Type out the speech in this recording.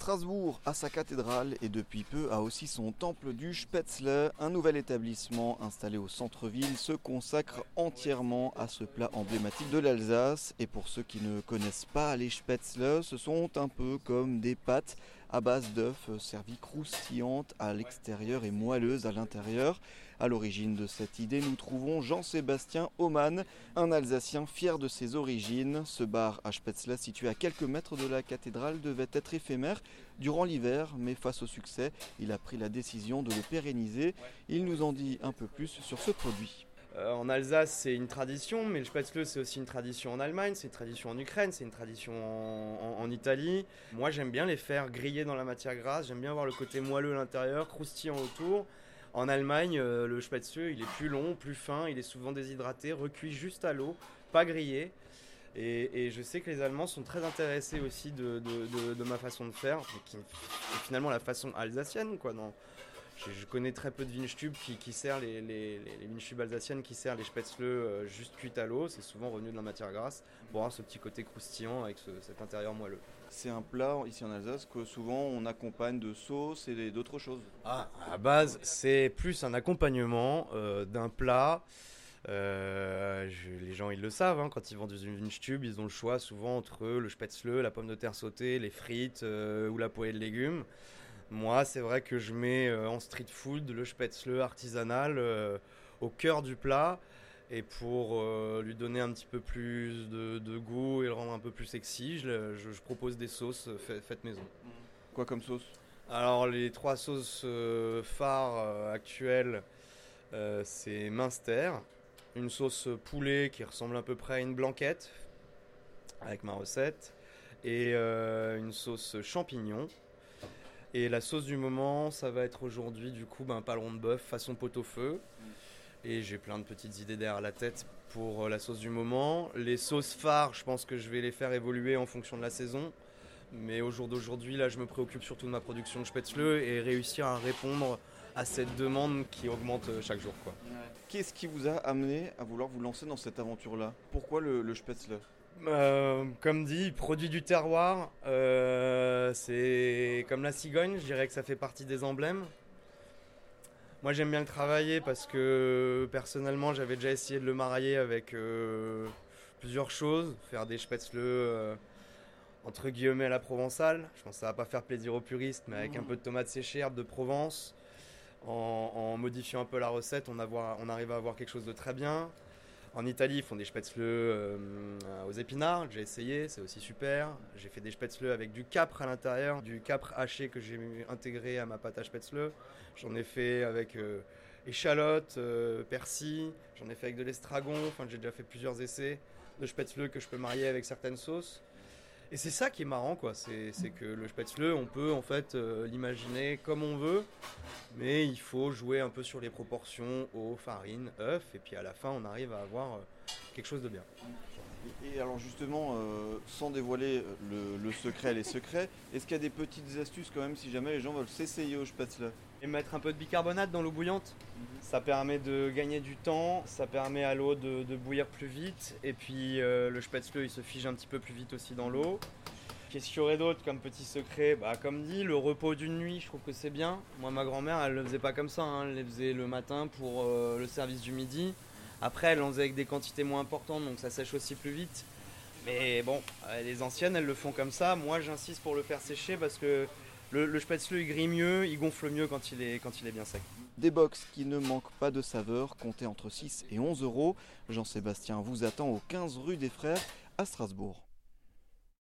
Strasbourg a sa cathédrale et depuis peu a aussi son temple du Spätzle. Un nouvel établissement installé au centre-ville se consacre entièrement à ce plat emblématique de l'Alsace. Et pour ceux qui ne connaissent pas les Spätzle, ce sont un peu comme des pâtes à base d'œufs servies croustillantes à l'extérieur et moelleuses à l'intérieur. À l'origine de cette idée, nous trouvons Jean-Sébastien Oman, un Alsacien fier de ses origines. Ce bar à Spätzle, situé à quelques mètres de la cathédrale, devait être éphémère durant l'hiver, mais face au succès, il a pris la décision de le pérenniser. Il nous en dit un peu plus sur ce produit. Euh, en Alsace, c'est une tradition, mais le spätzle, c'est aussi une tradition en Allemagne, c'est une tradition en Ukraine, c'est une tradition en, Italie. Moi, j'aime bien les faire griller dans la matière grasse, j'aime bien voir le côté moelleux à l'intérieur, croustillant autour. En Allemagne, euh, le spätzle, il est plus long, plus fin, il est souvent déshydraté, recuit juste à l'eau, pas grillé. Et, je sais que les Allemands sont très intéressés aussi de, ma façon de faire, qui est finalement la façon alsacienne, quoi, je, connais très peu de Winstube qui, qui sert les, les, les alsaciennes qui servent les spätzle euh, juste cuites à l'eau. C'est souvent revenu de la matière grasse pour avoir ce petit côté croustillant avec cet intérieur moelleux. C'est un plat ici en Alsace que souvent on accompagne de sauce et d'autres choses. Ah, à base, c'est plus un accompagnement euh, d'un plat. Euh, les gens ils le savent, hein, quand ils vendent du Winstube, ils ont le choix souvent entre le spätzle, la pomme de terre sautée, les frites ou la poêlée de légumes. Moi, c'est vrai que je mets euh, en street food le spätzle artisanal euh, au cœur du plat. Et pour euh, lui donner un petit peu plus de, goût et le rendre un peu plus sexy, je, propose des sauces faites maison. Quoi comme sauce? Alors les trois sauces phares actuelles, c'est Minster, une sauce poulet qui ressemble à peu près à une blanquette avec ma recette, et une sauce champignon et la sauce du moment, ça va être aujourd'hui du coup ben, un paleron de bœuf façon pot-au-feu. Et j'ai plein de petites idées derrière la tête pour euh, la sauce du moment. Les sauces phares, je pense que je vais les faire évoluer en fonction de la saison. Mais au jour d'aujourd'hui, là, je me préoccupe surtout de ma production de spätzle et réussir à répondre à cette demande qui augmente euh, chaque jour. Qu'est-ce qui vous a amené à vouloir vous lancer dans cette aventure-là? Pourquoi le, le spätzle? Euh, comme dit, produit du terroir, euh, c'est comme la cigogne, je dirais que ça fait partie des emblèmes. Moi j'aime bien le travailler parce que personnellement j'avais déjà essayé de le marier avec euh, plusieurs choses, faire des spätzle entre guillemets à la provençale. Je pense que ça va pas faire plaisir aux puristes, mais avec un peu de tomates séchées, herbes de Provence, en, modifiant un peu la recette, on, on arrive à avoir quelque chose de très bien. En Italie, ils font des spätzle euh, aux épinards. J'ai essayé, c'est aussi super. J'ai fait des spätzle avec du capre à l'intérieur, du capre haché que j'ai intégré à ma pâte à spätzle. J'en ai fait avec euh, échalotes, euh, persil. J'en ai fait avec de l'estragon. Enfin, j'ai déjà fait plusieurs essais de spätzle que je peux marier avec certaines sauces. Et c'est ça qui est marrant, quoi. C'est que le spätzle, on peut en fait euh, l'imaginer comme on veut, mais il faut jouer un peu sur les proportions eau, farine, œuf, et puis à la fin, on arrive à avoir euh, quelque chose de bien. Et alors justement, euh, sans dévoiler le, secret, les secrets, est-ce qu'il y a des petites astuces quand même si jamais les gens veulent s'essayer au spätzle Et mettre un peu de bicarbonate dans l'eau bouillante? Ça permet de gagner du temps, ça permet à l'eau de, bouillir plus vite, et puis euh, le spätzle il se fige un petit peu plus vite aussi dans l'eau. Qu'est-ce qu'il y aurait d'autre comme petit secret Bah comme dit, le repos d'une nuit, je trouve que c'est bien. Moi ma grand-mère, elle le faisait pas comme ça, hein. elle le faisait le matin pour euh, le service du midi. Après, elle en faisait avec des quantités moins importantes, donc ça sèche aussi plus vite. Mais bon, euh, les anciennes, elles le font comme ça. Moi, j'insiste pour le faire sécher parce que le, le spätzle, il grille mieux, il gonfle mieux quand il est, quand il est bien sec. Des box qui ne manquent pas de saveur, comptez entre 6 et 11 euros. Jean-Sébastien vous attend au 15 rue des Frères à Strasbourg.